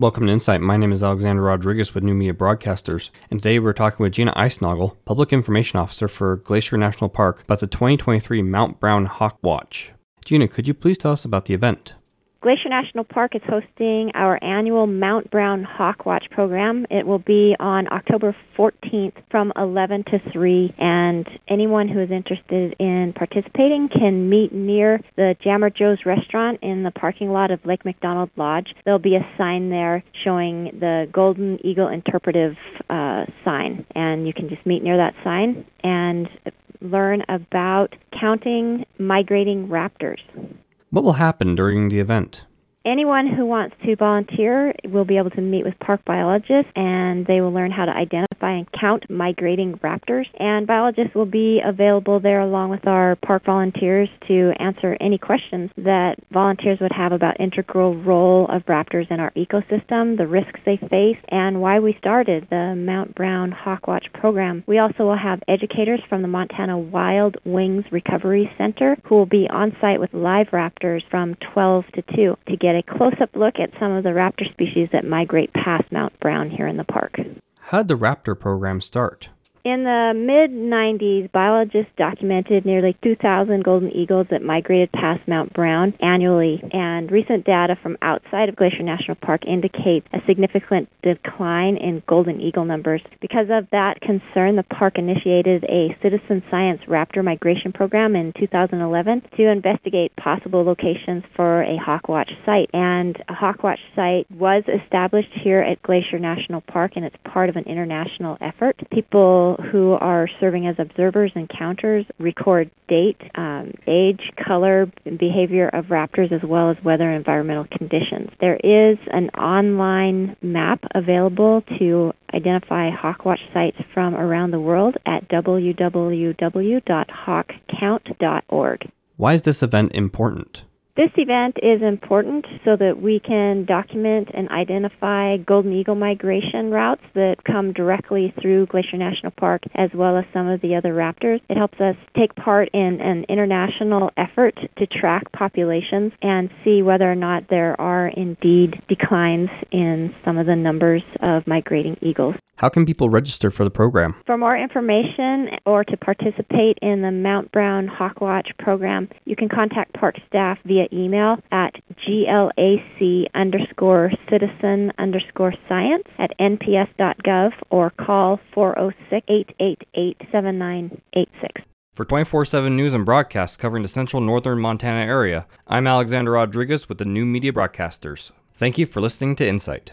Welcome to Insight. My name is Alexander Rodriguez with New Media Broadcasters, and today we're talking with Gina Icenoggle, Public Information Officer for Glacier National Park, about the 2023 Mount Brown Hawk Watch. Gina, could you please tell us about the event? Glacier National Park is hosting our annual Mount Brown Hawk Watch program. It will be on October 14th from 11 to 3, and anyone who is interested in participating can meet near the Jammer Joe's restaurant in the parking lot of Lake McDonald Lodge. There'll be a sign there showing the Golden Eagle Interpretive uh, sign, and you can just meet near that sign and learn about counting migrating raptors. What will happen during the event? Anyone who wants to volunteer will be able to meet with park biologists and they will learn how to identify and count migrating raptors. And biologists will be available there along with our park volunteers to answer any questions that volunteers would have about integral role of raptors in our ecosystem, the risks they face, and why we started the Mount Brown Hawkwatch program. We also will have educators from the Montana Wild Wings Recovery Center who will be on site with live raptors from 12 to 2 to get a close up look at some of the raptor species that migrate past Mount Brown here in the park. How did the raptor program start? In the mid 90s, biologists documented nearly 2,000 golden eagles that migrated past Mount Brown annually, and recent data from outside of Glacier National Park indicates a significant decline in golden eagle numbers. Because of that concern, the park initiated a citizen science raptor migration program in 2011 to investigate possible locations for a Hawkwatch site. And a Hawkwatch site was established here at Glacier National Park, and it's part of an international effort. People who are serving as observers and counters record date, um, age, color, behavior of raptors, as well as weather and environmental conditions. There is an online map available to identify Hawkwatch sites from around the world at www.hawkcount.org. Why is this event important? This event is important so that we can document and identify golden eagle migration routes that come directly through Glacier National Park as well as some of the other raptors. It helps us take part in an international effort to track populations and see whether or not there are indeed declines in some of the numbers of migrating eagles. How can people register for the program? For more information or to participate in the Mount Brown Hawkwatch program, you can contact park staff via email at glac underscore citizen underscore science at nps.gov or call 406 888 7986. For 24 7 news and broadcasts covering the central northern Montana area, I'm Alexander Rodriguez with the New Media Broadcasters. Thank you for listening to Insight.